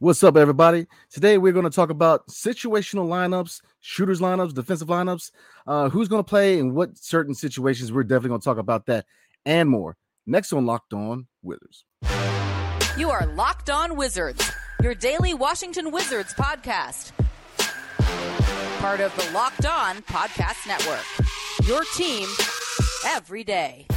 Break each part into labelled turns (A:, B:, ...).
A: What's up, everybody? Today we're going to talk about situational lineups, shooters lineups, defensive lineups, uh, who's going to play in what certain situations. We're definitely going to talk about that and more. Next on Locked On Wizards.
B: You are Locked On Wizards, your daily Washington Wizards podcast. Part of the Locked On Podcast Network. Your team every day.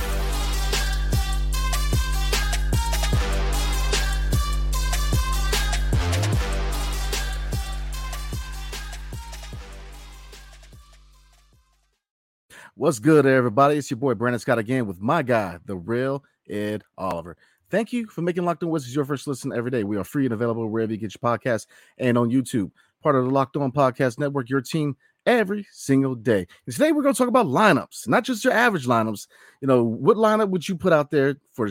A: What's good, everybody? It's your boy Brandon Scott again with my guy, the real Ed Oliver. Thank you for making Locked On Wizards your first listen every day. We are free and available wherever you get your podcast and on YouTube. Part of the Locked On Podcast Network, your team every single day. And today we're going to talk about lineups, not just your average lineups. You know, what lineup would you put out there for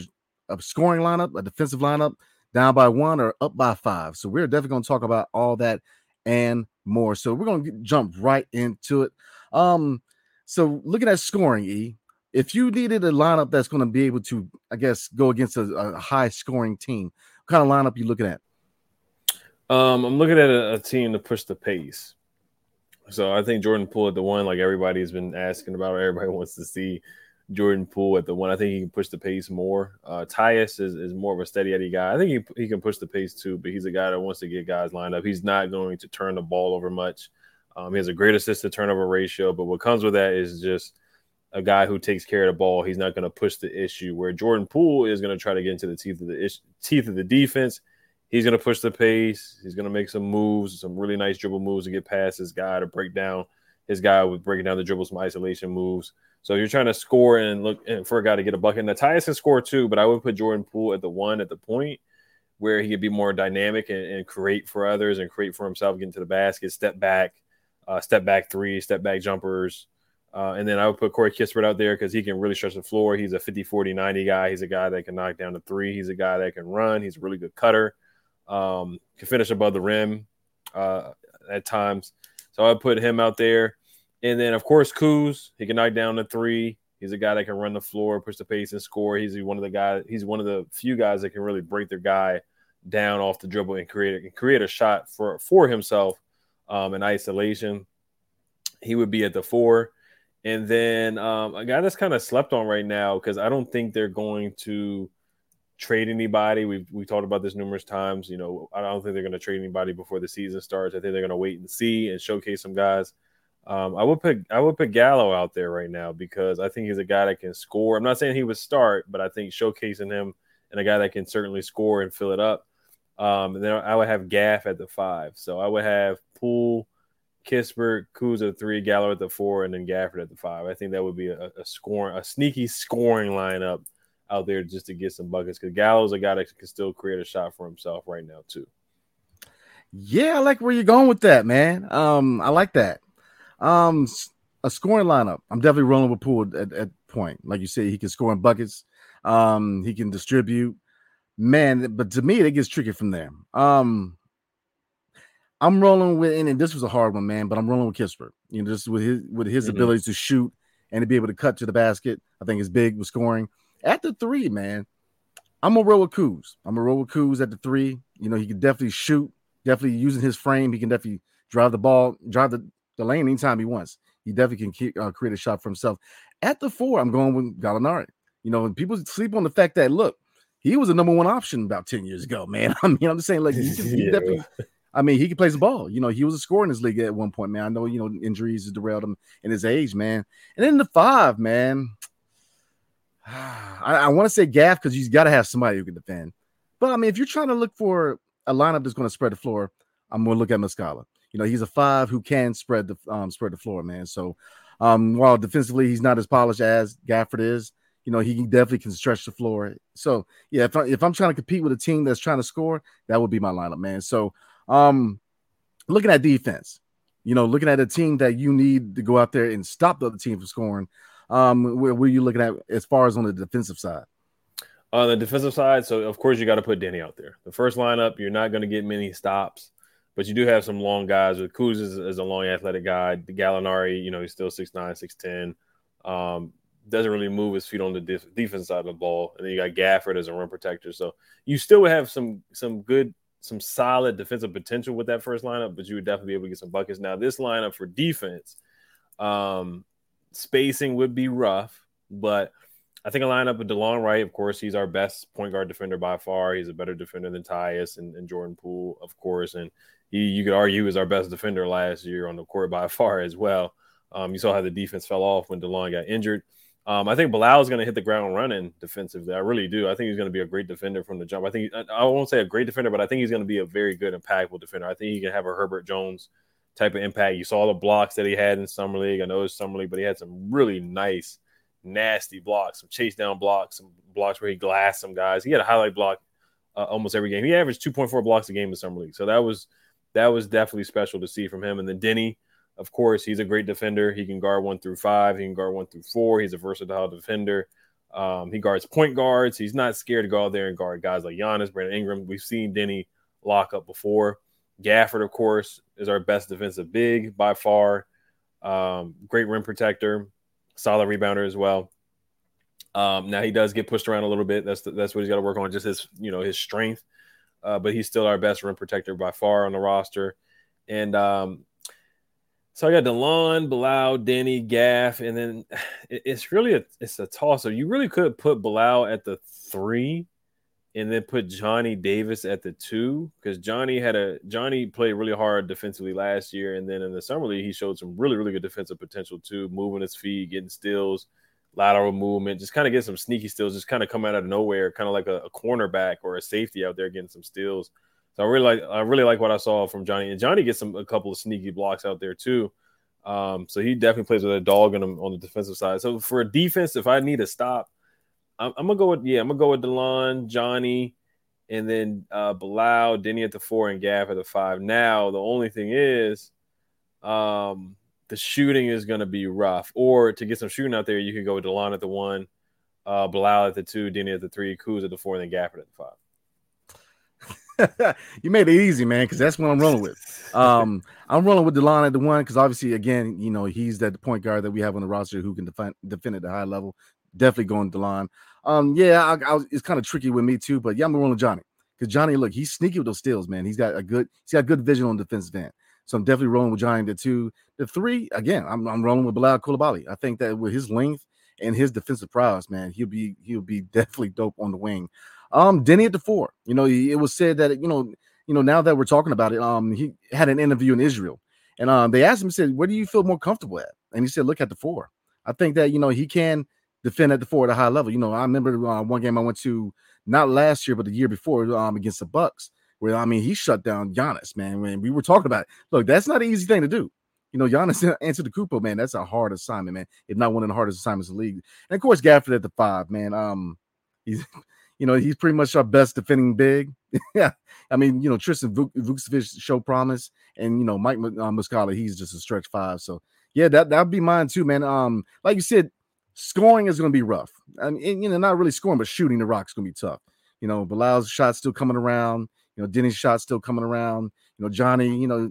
A: a scoring lineup, a defensive lineup, down by one or up by five? So we're definitely going to talk about all that and more. So we're going to jump right into it. Um, so looking at scoring, E, if you needed a lineup that's going to be able to, I guess, go against a, a high scoring team, what kind of lineup you looking at?
C: Um, I'm looking at a, a, team to push the pace. So I think Jordan Poole at the one, like everybody's been asking about, everybody wants to see Jordan Poole at the one. I think he can push the pace more. Uh, Tyus is, is more of a steady Eddie guy. I think he, he can push the pace too, but he's a guy that wants to get guys lined up. He's not going to turn the ball over much. Um, he has a great assist to turnover ratio, but what comes with that is just a guy who takes care of the ball. He's not going to push the issue. Where Jordan Poole is going to try to get into the teeth of the ish, teeth of the defense. He's going to push the pace. He's going to make some moves, some really nice dribble moves to get past his guy to break down his guy with breaking down the dribble, some isolation moves. So you're trying to score and look for a guy to get a bucket. Now Tyus can score too, but I would put Jordan Poole at the one at the point where he could be more dynamic and, and create for others and create for himself, get into the basket, step back, uh, step back three, step back jumpers. Uh, and then I would put Corey Kispert out there because he can really stretch the floor. He's a 50, 40, 90 guy. He's a guy that can knock down the three. He's a guy that can run. He's a really good cutter. Um, can finish above the rim uh, at times. So I put him out there. And then, of course, Kuz. He can knock down the three. He's a guy that can run the floor, push the pace, and score. He's one of the guys. He's one of the few guys that can really break their guy down off the dribble and create and create a shot for for himself um, in isolation. He would be at the four. And then um, a guy that's kind of slept on right now because I don't think they're going to trade anybody. We've we talked about this numerous times. You know, I don't think they're going to trade anybody before the season starts. I think they're going to wait and see and showcase some guys. Um, I would put I would put Gallo out there right now because I think he's a guy that can score. I'm not saying he would start, but I think showcasing him and a guy that can certainly score and fill it up. Um, and then I would have Gaff at the five. So I would have Poole, Kispert, Kuz at three, Gallo at the four, and then Gafford at the five. I think that would be a, a scoring, a sneaky scoring lineup out there just to get some buckets because Gallo's a guy that can still create a shot for himself right now too.
A: Yeah, I like where you're going with that, man. Um, I like that. Um, a scoring lineup. I'm definitely rolling with Poole at, at point. Like you said, he can score in buckets. Um, he can distribute man, but to me, it gets tricky from there. Um, I'm rolling with, and this was a hard one, man, but I'm rolling with Kispert. You know, just with his with his mm-hmm. ability to shoot and to be able to cut to the basket, I think is big with scoring. At the three, man, I'm gonna roll with Kuz. I'm gonna roll with Kuz at the three. You know, he can definitely shoot, definitely using his frame. He can definitely drive the ball, drive the, the lane anytime he wants. He definitely can keep, uh, create a shot for himself. At the four, I'm going with Gallinari. You know, people sleep on the fact that look, he was a number one option about 10 years ago, man. I mean, I'm just saying, like, he, can, he yeah. definitely, I mean, he can play the ball. You know, he was a scorer in this league at one point, man. I know, you know, injuries derailed him in his age, man. And then the five, man, I, I want to say Gaff because he's got to have somebody who can defend. But I mean, if you're trying to look for a lineup that's going to spread the floor, I'm going to look at Muscala. You know, he's a five who can spread the um, spread the floor, man. So, um, while defensively he's not as polished as Gafford is, you know, he definitely can stretch the floor. So yeah, if, I, if I'm trying to compete with a team that's trying to score, that would be my lineup, man. So um looking at defense, you know, looking at a team that you need to go out there and stop the other team from scoring. Um, where were you looking at as far as on the defensive side?
C: On the defensive side, so of course you got to put Deni out there. The first lineup, you're not going to get many stops, but you do have some long guys. With Kuz is, is a long athletic guy. The Gallinari, you know, he's still six nine, six ten. Um, doesn't really move his feet on the def- defense side of the ball, and then you got Gafford as a rim protector. So you still would have some some good some solid defensive potential with that first lineup, but you would definitely be able to get some buckets. Now, this lineup for defense, um, spacing would be rough, but I think a lineup with DeLon Wright, of course, he's our best point guard defender by far. He's a better defender than Tyus and, and Jordan Poole, of course, and he you could argue is our best defender last year on the court by far as well. Um, you saw how the defense fell off when DeLon got injured. Um, I think Bilal is going to hit the ground running defensively. I really do. I think he's going to be a great defender from the jump. I think I won't say a great defender, but I think he's going to be a very good, impactful defender. I think he can have a Herbert Jones type of impact. You saw the blocks that he had in summer league. I know it's summer league, but he had some really nice, nasty blocks, some chase down blocks, some blocks where he glassed some guys. He had a highlight block uh, almost every game. He averaged 2.4 blocks a game in summer league, so that was that was definitely special to see from him. And then Deni of course, he's a great defender. He can guard one through five. He can guard one through four. He's a versatile defender. Um, he guards point guards. He's not scared to go out there and guard guys like Giannis, Brandon Ingram. We've seen Deni lock up before. Gafford, of course, is our best defensive big by far. Um, great rim protector, solid rebounder as well. Um, now he does get pushed around a little bit. That's the, that's what he's got to work on, just his you know his strength. Uh, but he's still our best rim protector by far on the roster. And um, so I got Delon, Bilal, Deni, Gaff, and then it's really a it's a toss up. You really could put Bilal at the three, and then put Johnny Davis at the two because Johnny had a Johnny played really hard defensively last year, and then in the summer league he showed some really really good defensive potential too, moving his feet, getting steals, lateral movement, just kind of get some sneaky steals, just kind of come out of nowhere, kind of like a, a cornerback or a safety out there getting some steals. So I really like I really like what I saw from Johnny. And Johnny gets some a couple of sneaky blocks out there too. Um, so he definitely plays with a dog on him on the defensive side. So for a defense, if I need a stop, I'm, I'm gonna go with yeah, I'm gonna go with Delon, Johnny, and then uh Bilal, Deni at the four, and Gaff at the five. Now the only thing is, um, the shooting is gonna be rough. Or to get some shooting out there, you could go with Delon at the one, uh, Bilal at the two, Deni at the three, Kuz at the four, and then Gafford at the five.
A: you made it easy, man, because that's what I'm rolling with. Um, I'm rolling with Delon at the one because obviously, again, you know, he's that point guard that we have on the roster who can defend defend at the high level. Definitely going Delon. Um, yeah, I, I, it's kind of tricky with me too, but yeah, I'm rolling with Johnny because Johnny, look, he's sneaky with those steals, man. He's got a good, he's got good vision on defensive end. So I'm definitely rolling with Johnny the two. The three, again, I'm, I'm rolling with Bilal Coulibaly. I think that with his length and his defensive prowess, man, he'll be he'll be definitely dope on the wing. Um, Deni at the four. You know, it was said that you know, you know, now that we're talking about it, um, he had an interview in Israel, and um, they asked him, said, "Where do you feel more comfortable at?" And he said, "Look at the four. I think that you know he can defend at the four at a high level. You know, I remember uh, one game I went to not last year, but the year before, um, against the Bucks, where I mean he shut down Giannis, man. When we were talking about it, look, that's not an easy thing to do. You know, Giannis Antetokounmpo, man, that's a hard assignment, man. If not one of the hardest assignments in the league. And of course, Gafford at the five, man. Um, he's you know, he's pretty much our best defending big. yeah, I mean, you know, Tristan Vuk- Vukcevic show promise, and you know, Mike uh, Muscala, he's just a stretch five. So yeah, that that'd be mine too, man. Um, like you said, scoring is going to be rough. I mean, you know, not really scoring, but shooting the rock is going to be tough. You know, Bilal's shot still coming around. You know, Deni's shot still coming around. You know, Johnny, you know,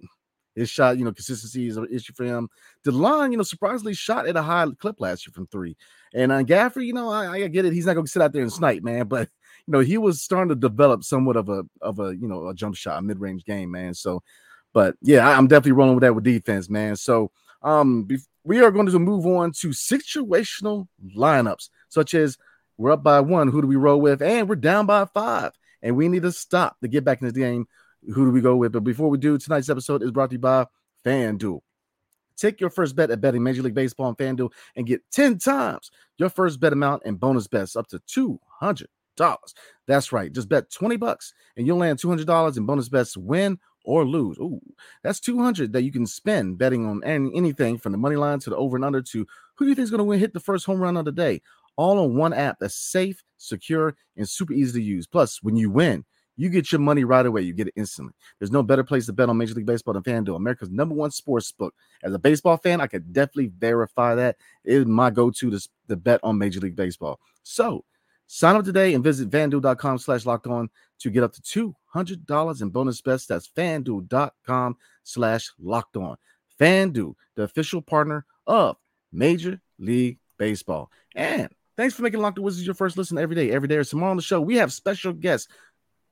A: his shot, you know, consistency is an issue for him. DeLon, you know, surprisingly shot at a high clip last year from three. And on uh, Gafford, you know, I, I, get it. He's not going to sit out there and snipe, man. But know, he was starting to develop somewhat of a of a you know a jump shot, a mid range game, man. So, but yeah, I, am definitely rolling with that with defense, man. So, um, we are going to move on to situational lineups, such as we're up by one, who do we roll with, and we're down by five, and we need to stop to get back in the game. Who do we go with? But before we do, tonight's episode is brought to you by FanDuel. Take your first bet at betting Major League Baseball on FanDuel and get 10 times your first bet amount and bonus bets up to 200 dollars. That's right. Just bet 20 bucks and you'll land $200 in bonus bets win or lose. Ooh, that's 200 that you can spend betting on any, anything from the money line to the over and under to who do you think is going to win hit the first home run of the day. All on one app that's safe, secure, and super easy to use. Plus, when you win, you get your money right away. You get it instantly. There's no better place to bet on Major League Baseball than FanDuel, America's number one sports book. As a baseball fan, I could definitely verify that. It is my go-to to, to bet on Major League Baseball. So Sign up today and visit fanduel.com slash locked on to get up to $200 in bonus bets. That's fanduel.com slash locked on. Fanduel, the official partner of Major League Baseball. And thanks for making Locked On Wizards your first listen every day. Every day or tomorrow on the show, we have special guest,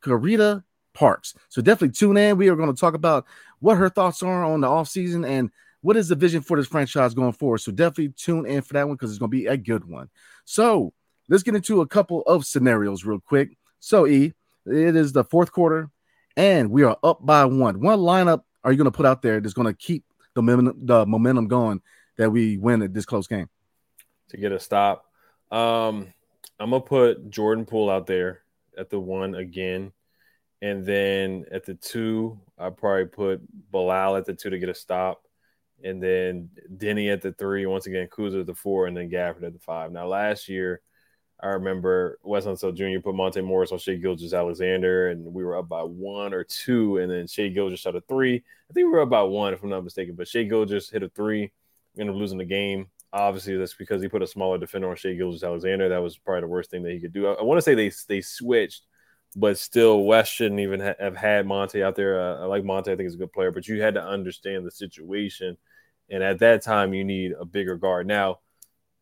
A: Karita Parks. So definitely tune in. We are going to talk about what her thoughts are on the offseason and what is the vision for this franchise going forward. So definitely tune in for that one because it's going to be a good one. So let's get into a couple of scenarios real quick. So, E, it is the fourth quarter and we are up by one. What lineup are you going to put out there that's going to keep the momentum, the momentum going that we win at this close game?
C: To get a stop. Um, I'm going to put Jordan Poole out there at the one again. And then at the two, I probably put Bilal at the two to get a stop. And then Deni at the three. Once again, Kuzma at the four, and then Gafford at the five. Now, last year, I remember Wes Unseld Jr. put Monte Morris on Shai Gilgeous-Alexander, and we were up by one or two, and then Shai Gilgeous shot a three. I think we were up by one, if I'm not mistaken, but Shai Gilgeous hit a three, ended up losing the game. Obviously, that's because he put a smaller defender on Shai Gilgeous-Alexander. That was probably the worst thing that he could do. I, I want to say they they switched, but still, Wes shouldn't even ha- have had Monte out there. Uh, I like Monte; I think he's a good player, but you had to understand the situation, and at that time, you need a bigger guard. Now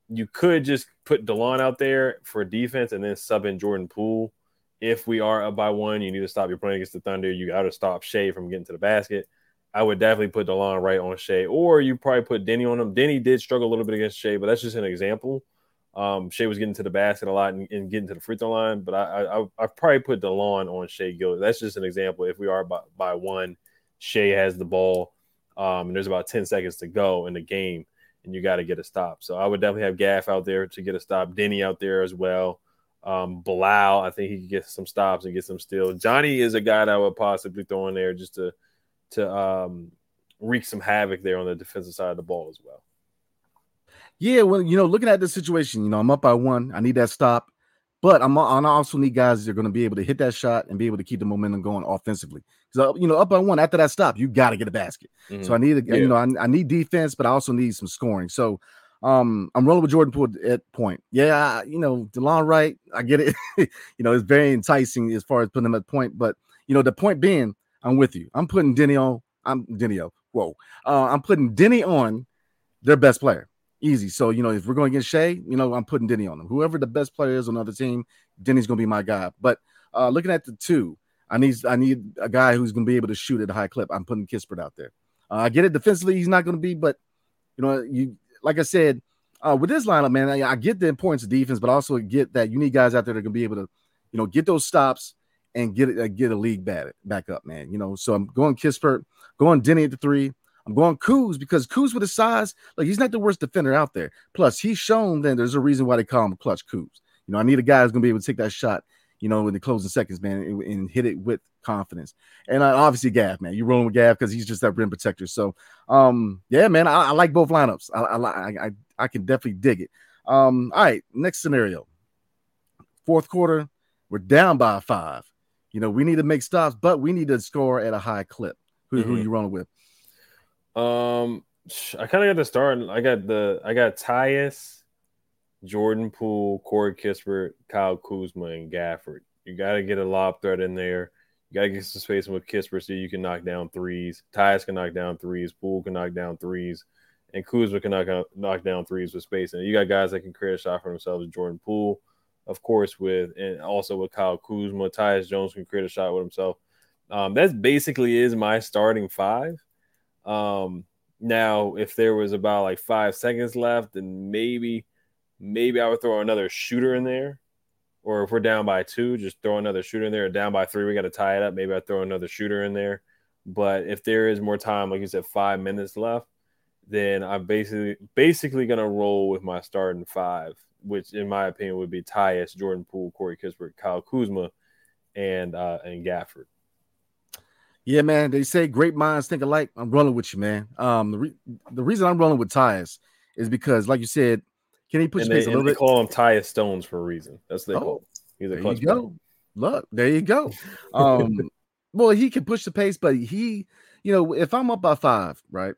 C: you could just put Delon out there for defense and then sub in Jordan Poole. If we are up by one, you need to stop your playing against the Thunder. You got to stop Shai from getting to the basket. I would definitely put Delon right on Shai, or you probably put Deni on him. Deni did struggle a little bit against Shai, but that's just an example. Um, Shai was getting to the basket a lot and, and getting to the free throw line, but I, I I probably put Delon on Shai Gilgeous. That's just an example. If we are by, by one, Shai has the ball, um, and there's about ten seconds to go in the game and you got to get a stop. So I would definitely have Gaff out there to get a stop. Deni out there as well. Um, Bilal, I think he could get some stops and get some steals. Johnny is a guy that I would possibly throw in there just to to um, wreak some havoc there on the defensive side of the ball as well.
A: Yeah, well, you know, looking at the situation, you know, I'm up by one. I need that stop. But I'm I also need guys that are going to be able to hit that shot and be able to keep the momentum going offensively. Uh, you know, up by one after that stop, you got to get a basket. Mm-hmm. So I need, a, yeah. you know, I, I, need defense, but I also need some scoring. So um, I'm rolling with Jordan Poole at point. Yeah, I, you know, Delon Wright, I get it. you know, it's very enticing as far as putting him at point. But you know, the point being, I'm with you. I'm putting Deni on. I'm Deni. Whoa, uh, I'm putting Deni on their best player easy. So, you know, if we're going against Shai, you know, I'm putting Deni on him. Whoever the best player is on the other team, Deni's gonna be my guy. But uh looking at the two, I need I need a guy who's gonna be able to shoot at a high clip. I'm putting Kispert out there. Uh, I get it defensively, he's not gonna be, but you know, you like I said, uh, with this lineup, man, I, I get the importance of defense, but also get that you need guys out there that can be able to, you know, get those stops and get uh, get a league back back up, man. You know, so I'm going Kispert, going Deni at the three, I'm going Kuz because Kuz with his size, like he's not the worst defender out there. Plus, he's shown that there's a reason why they call him Clutch Kuz. You know, I need a guy who's gonna be able to take that shot, you know, in the closing seconds, man, and, and hit it with confidence. And uh, obviously, Gaff, man, you're rolling with Gaff because he's just that rim protector. So, um, yeah, man, I, I like both lineups. I, I, I, I can definitely dig it. Um, all right, next scenario. Fourth quarter, we're down by five. You know, we need to make stops, but we need to score at a high clip. Who, mm-hmm. who you rolling with?
C: Um, I kind of got the start. I got the I got Tyus, Jordan Poole, Corey Kispert, Kyle Kuzma, and Gafford. You got to get a lob threat in there. You got to get some spacing with Kispert so you can knock down threes. Tyus can knock down threes. Poole can knock down threes. And Kuzma can knock, knock down threes with space. And you got guys that can create a shot for themselves. Jordan Poole, of course, with and also with Kyle Kuzma. Tyus Jones can create a shot with himself. Um, that basically is my starting five. Um, now, if there was about like five seconds left, then maybe, maybe I would throw another shooter in there. Or if we're down by two, just throw another shooter in there. Or down by three, we got to tie it up. Maybe I throw another shooter in there. But if there is more time, like you said, five minutes left, then I'm basically basically gonna roll with my starting five, which in my opinion would be Tyus, Jordan Poole, Corey Kispert, Kyle Kuzma, and uh, and Gafford.
A: Yeah, man. They say great minds think alike. I'm rolling with you, man. Um, the, re- the reason I'm rolling with Tyus is because, like you said, can he push
C: and
A: they,
C: a little
A: bit?
C: call him Tyus Stones for a reason. That's the
A: oh, He's a there you go. Look, there you go. Um, well, he can push the pace, but he, you know, if I'm up by five, right,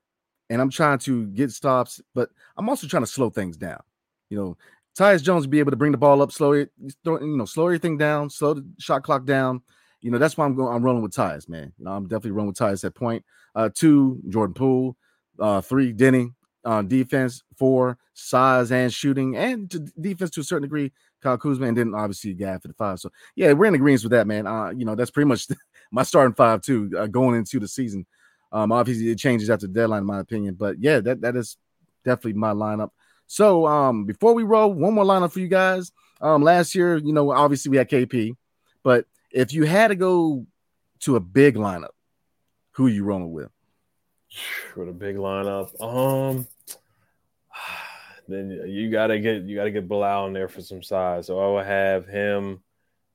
A: and I'm trying to get stops, but I'm also trying to slow things down. You know, Tyus Jones be able to bring the ball up, slow it, you know, slow everything down, slow the shot clock down you know, that's why I'm going. I'm rolling with Tyus, man. You know, I'm definitely rolling with Tyus at point. Uh, two, Jordan Poole. Uh, three, Deni. Uh, defense, for size and shooting, and to defense to a certain degree, Kyle Kuzma, and then obviously Gaff at the five. So yeah, we're in agreement with that, man. Uh, you know, that's pretty much my starting five too, uh, going into the season. Um, obviously it changes after the deadline, in my opinion, but yeah, that that is definitely my lineup. So um, before we roll, one more lineup for you guys. Um, last year, you know, obviously we had KP, but if you had to go to a big lineup, who you rolling with?
C: With a big lineup, um, then you gotta get you gotta get Bilal in there for some size. So I would have him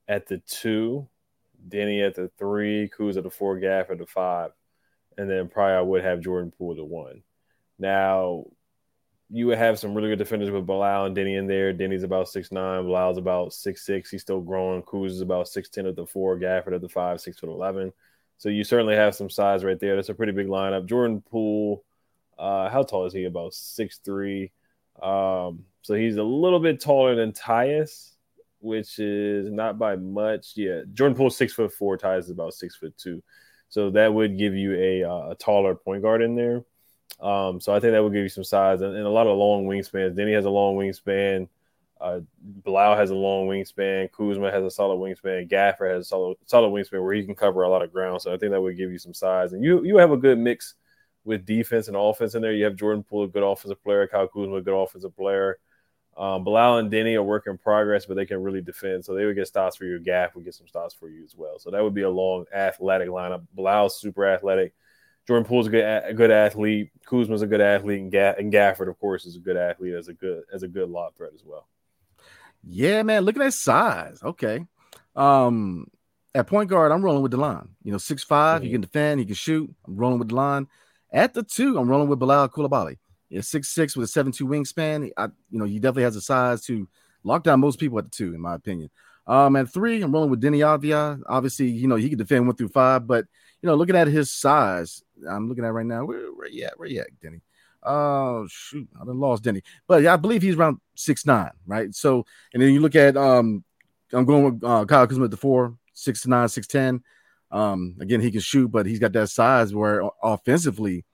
C: at the two, Deni at the three, Kuz at the four, Gaff at the five, and then probably I would have Jordan Poole the one. Now you would have some really good defenders with Bilal and Deni in there. Deni's about six nine, Bilal's about six six. He's still growing. Kuz is about six ten at the four, Gafford at the five, six foot eleven. So you certainly have some size right there. That's a pretty big lineup. Jordan Poole, uh, how tall is he? About six three. Um, so he's a little bit taller than Tyus, which is not by much. Yeah, Jordan Poole six foot four. Tyus is about six foot two. So that would give you a, uh, a taller point guard in there. Um, so I think that would give you some size and, and a lot of long wingspans. Deni has a long wingspan. Uh, Bilal has a long wingspan. Kuzma has a solid wingspan. Gafford has a solid, solid wingspan where he can cover a lot of ground. So I think that would give you some size. And you you have a good mix with defense and offense in there. You have Jordan Poole, a good offensive player. Kyle Kuzma, a good offensive player. Um, and Deni are work in progress, but they can really defend. So they would get stops for you. Gaff would get some stops for you as well. So that would be a long, athletic lineup. Bilal's super athletic. Jordan Poole's a good, a good athlete. Kuzma's a good athlete, and, and Gafford, of course, is a good athlete as a good as a good lob threat as well.
A: Yeah, man. Look at that size. Okay. Um, at point guard, I'm rolling with Delon. You know, six five, mm-hmm. he can defend, he can shoot. I'm rolling with Delon. At the two, I'm rolling with Bilal Coulibaly. Yeah, six six with a seven two wingspan. I, you know, he definitely has a size to lock down most people at the two, in my opinion. Um, at three, I'm rolling with Deni Avdija. Obviously, you know, he can defend one through five, but you know, looking at his size, I'm looking at right now. Where, where you at? Where you at, Deni? Oh shoot, I done lost Deni, but I believe he's around six nine, right? So, and then you look at um, I'm going with uh, Kyle Kuzma at the four, six to nine, six ten. Um, again, he can shoot, but he's got that size where offensively,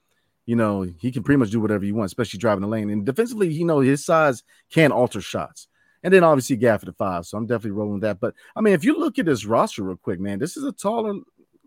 A: you know, he can pretty much do whatever you want, especially driving the lane. And defensively, you know, his size can alter shots. And then obviously Gaff at the five. So I'm definitely rolling that. But I mean, if you look at this roster real quick, man, this is a taller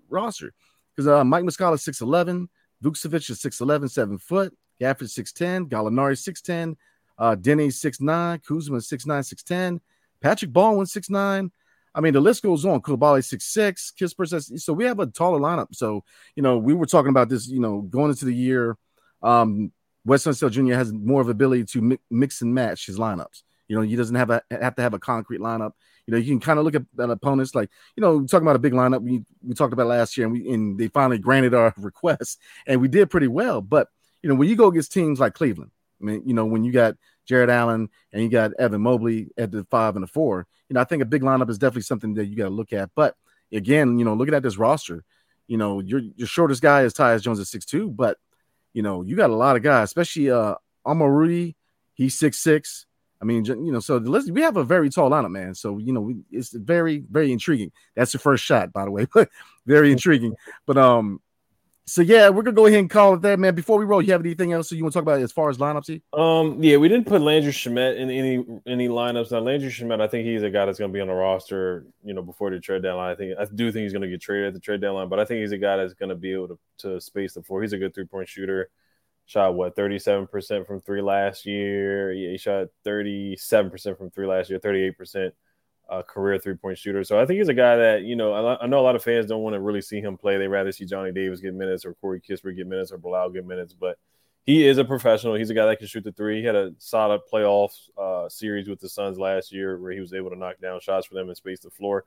A: roster because uh, Mike Muscala is 6'11, Vukcevic is 6'11, 7 foot, Gafford 6'10, Gallinari 6'10, uh, Deni 6'9, Kuzma 6'9, 6'10, Patrick Baldwin 6'9. I mean, the list goes on. Coulibaly 6'6, Kispert. So we have a taller lineup. So, you know, we were talking about this, you know, going into the year. Um, Wes Jr. has more of ability to mi- mix and match his lineups. You know, he doesn't have a have to have a concrete lineup. You know, you can kind of look at, at opponents like, you know, talking about a big lineup. We we talked about last year, and we and they finally granted our request, and we did pretty well. But you know, when you go against teams like Cleveland, I mean, you know, when you got Jarrett Allen and you got Evan Mobley at the five and the four, you know, I think a big lineup is definitely something that you got to look at. But again, you know, looking at this roster, you know, your your shortest guy is Tyus Jones at six two, but you know, you got a lot of guys, especially uh Omoruyi, he's six six. I mean, you know, so listen, we have a very tall lineup, man. So you know, we, it's very, very intriguing. That's the first shot, by the way, but very intriguing. But um, so yeah, we're gonna go ahead and call it that, man. Before we roll, you have anything else you want to talk about as far as lineups? Here?
C: Um, yeah, we didn't put Landry Shamet in any any lineups. Now, Landry Shamet, I think he's a guy that's gonna be on the roster, you know, before the trade deadline. I think I do think he's gonna get traded at the trade deadline, but I think he's a guy that's gonna be able to, to space the floor. He's a good three point shooter shot what 37% from three last year. Yeah, he shot 37% from three last year, 38% uh, career three point shooter. So I think he's a guy that, you know, I, I know a lot of fans don't want to really see him play. They rather see Johnny Davis get minutes or Corey Kispert get minutes or Bilal get minutes. But he is a professional. He's a guy that can shoot the three. He had a solid playoff uh, series with the Suns last year where he was able to knock down shots for them and space the floor.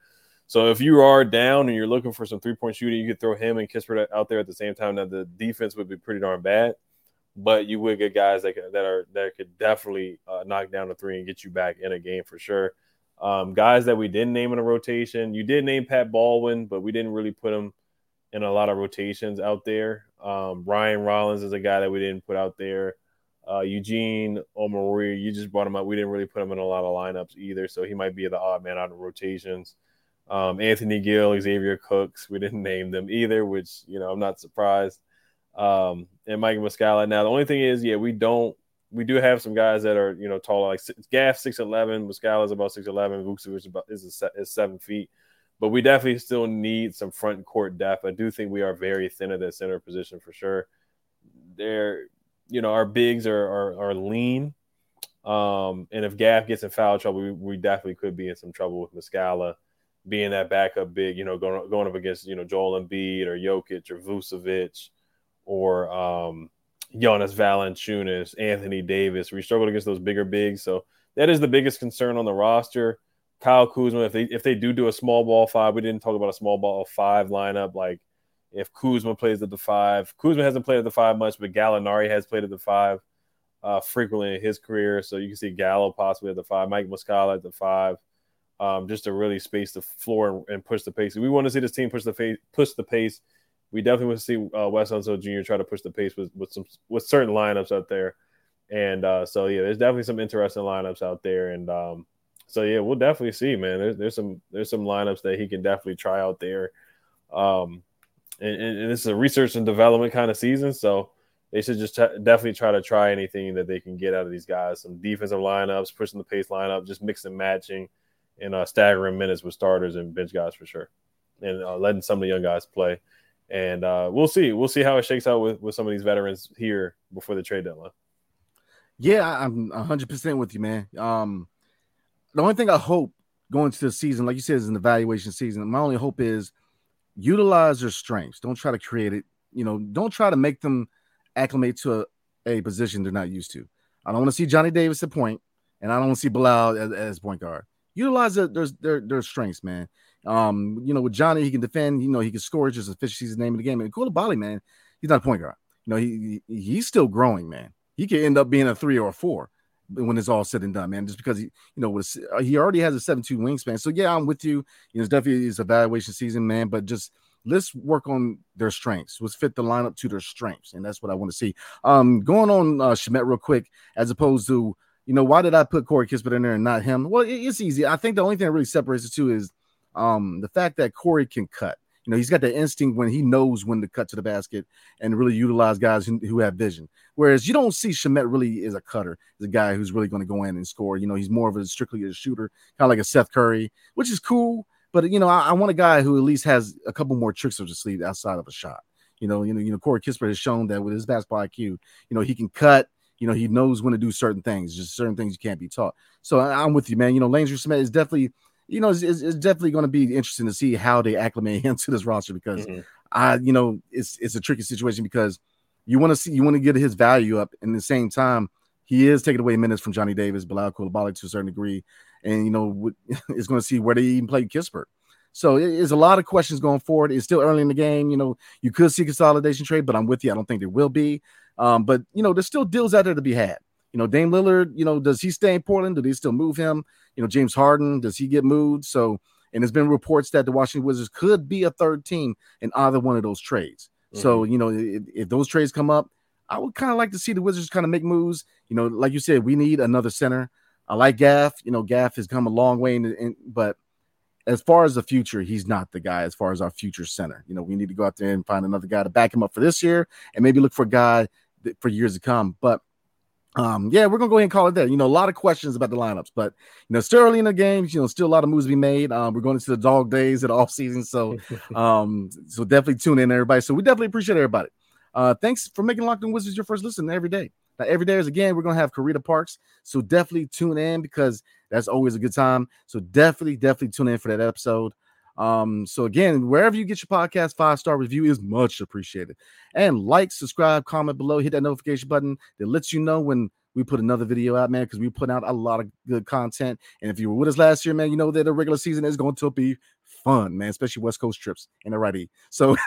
C: So if you are down and you're looking for some three point shooting, you could throw him and Kispert out there at the same time. Now the defense would be pretty darn bad but you would get guys that that are that could definitely uh, knock down the three and get you back in a game for sure. Um, guys that we didn't name in a rotation, you did name Pat Baldwin, but we didn't really put him in a lot of rotations out there. Um, Ryan Rollins is a guy that we didn't put out there. Uh, Eugene Omoruyi, you just brought him up. We didn't really put him in a lot of lineups either, so he might be the odd man out of rotations. Um, Anthony Gill, Xavier Cooks, we didn't name them either, which you know I'm not surprised um, and Mike Muscala. Now the only thing is, yeah, we don't we do have some guys that are you know taller, like Gaff six eleven, Muscala is about six eleven, Vukcevic is about is, a, is seven feet. but we definitely still need some front court depth. I do think we are very thin at that center position for sure. There, you know, our bigs are are, are lean. Um, and if Gaff gets in foul trouble, we, we, definitely could be in some trouble with Muscala being that backup big, you know, going going up against, you know, Joel Embiid or Jokic or Vucevic or um Jonas Valanciunas, Anthony Davis. We struggled against those bigger bigs. So that is the biggest concern on the roster. Kyle Kuzma, if they if they do do a small ball five, we didn't talk about a small ball five lineup. Like if Kuzma plays at the five, Kuzma hasn't played at the five much, but Gallinari has played at the five uh, frequently in his career. So you can see Gallo possibly at the five, Mike Muscala at the five, um, just to really space the floor and, and, push the pace. We want to see this team push the pace. Push the pace. We definitely want to see uh, Wes Unseld Jr. try to push the pace with, with some with certain lineups out there. And uh, so yeah, there's definitely some interesting lineups out there. And um, so yeah, we'll definitely see, man. There's there's some there's some lineups that he can definitely try out there. Um, and, and, this is a research and development kind of season, so they should just t- definitely try to try anything that they can get out of these guys. Some defensive lineups, pushing the pace lineup, just mixing matching, and uh, staggering minutes with starters and bench guys for sure, and uh, letting some of the young guys play. And uh, we'll see. We'll see how it shakes out with, with some of these veterans here before the trade deadline.
A: Yeah, I'm 100% with you, man. Um, the only thing I hope going to the season, like you said, is an evaluation season. My only hope is utilize their strengths. Don't try to create it. You know, don't try to make them acclimate to a, a position they're not used to. I don't want to see Johnny Davis at point, and I don't want to see Bilal as, as point guard. Utilize their, their their strengths, man. Um, you know, with Johnny, he can defend. You know, he can score. Just efficiency the name of the game. And Coulibaly, man, he's not a point guard. You know, he, he he's still growing, man. He could end up being a three or a four when it's all said and done, man. Just because he, you know, was he already has a seven two wingspan. So yeah, I'm with you. You know, it's definitely his evaluation season, man. But just let's work on their strengths. Let's fit the lineup to their strengths, and that's what I want to see. Um, going on uh, Shamet real quick, as opposed to you know, why did I put Corey Kispert in there and not him? Well, it's easy. I think the only thing that really separates the two is um, the fact that Corey can cut. You know, he's got the instinct when he knows when to cut to the basket and really utilize guys who, have vision. Whereas you don't see Shamet really is a cutter, is a guy who's really going to go in and score. You know, he's more of a strictly a shooter, kind of like a Seth Curry, which is cool. But you know, I, I, want a guy who at least has a couple more tricks up his sleeve outside of a shot. You know, you know, you know, Corey Kispert has shown that with his basketball IQ, you know, he can cut. You know, he knows when to do certain things. Just certain things you can't be taught. So I, am with you, man. You know, Landry Shamet is definitely you know, it's, it's, definitely going to be interesting to see how they acclimate him to this roster because mm-hmm. I, you know, it's it's a tricky situation because you want to see you want to get his value up, and at the same time, he is taking away minutes from Johnny Davis, Bilal Coulibaly to a certain degree, and you know, it's going to see where they even play Kispert. So it's a lot of questions going forward. It's still early in the game. You know, you could see consolidation trade, but I'm with you. I don't think there will be. Um, but you know, there's still deals out there to be had. You know, Dame Lillard, you know, does he stay in Portland? Do they still move him? You know, James Harden, does he get moved? So, and there's been reports that the Washington Wizards could be a third team in either one of those trades. Mm-hmm. So, you know, if, if, those trades come up, I would kind of like to see the Wizards kind of make moves. You know, like you said, we need another center. I like Gaff. You know, Gaff has come a long way, in, in, but as far as the future, he's not the guy. As far as our future center, you know, we need to go out there and find another guy to back him up for this year, and maybe look for a guy for years to come. But um, yeah, we're gonna go ahead and call it there. You know, a lot of questions about the lineups, but you know, still early in the games, you know, still a lot of moves to be made. Um, we're going into the dog days of the off season, so um, so definitely tune in, everybody. So we definitely appreciate everybody. Uh, thanks for making Locked On Wizards your first listen every day. Now, every day is again, we're gonna have Karita Parks, so definitely tune in because that's always a good time. So definitely, definitely tune in for that episode. Um, so again, wherever you get your podcast, five star review is much appreciated. And like, subscribe, comment below, hit that notification button that lets you know when we put another video out, man, because we put out a lot of good content. And if you were with us last year, man, you know that the regular season is going to be fun, man, especially West Coast trips and the righty. So,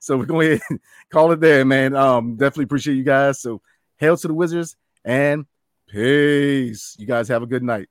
A: so we're going to call it there, man. Um, definitely appreciate you guys. So, hail to the Wizards and peace. You guys have a good night.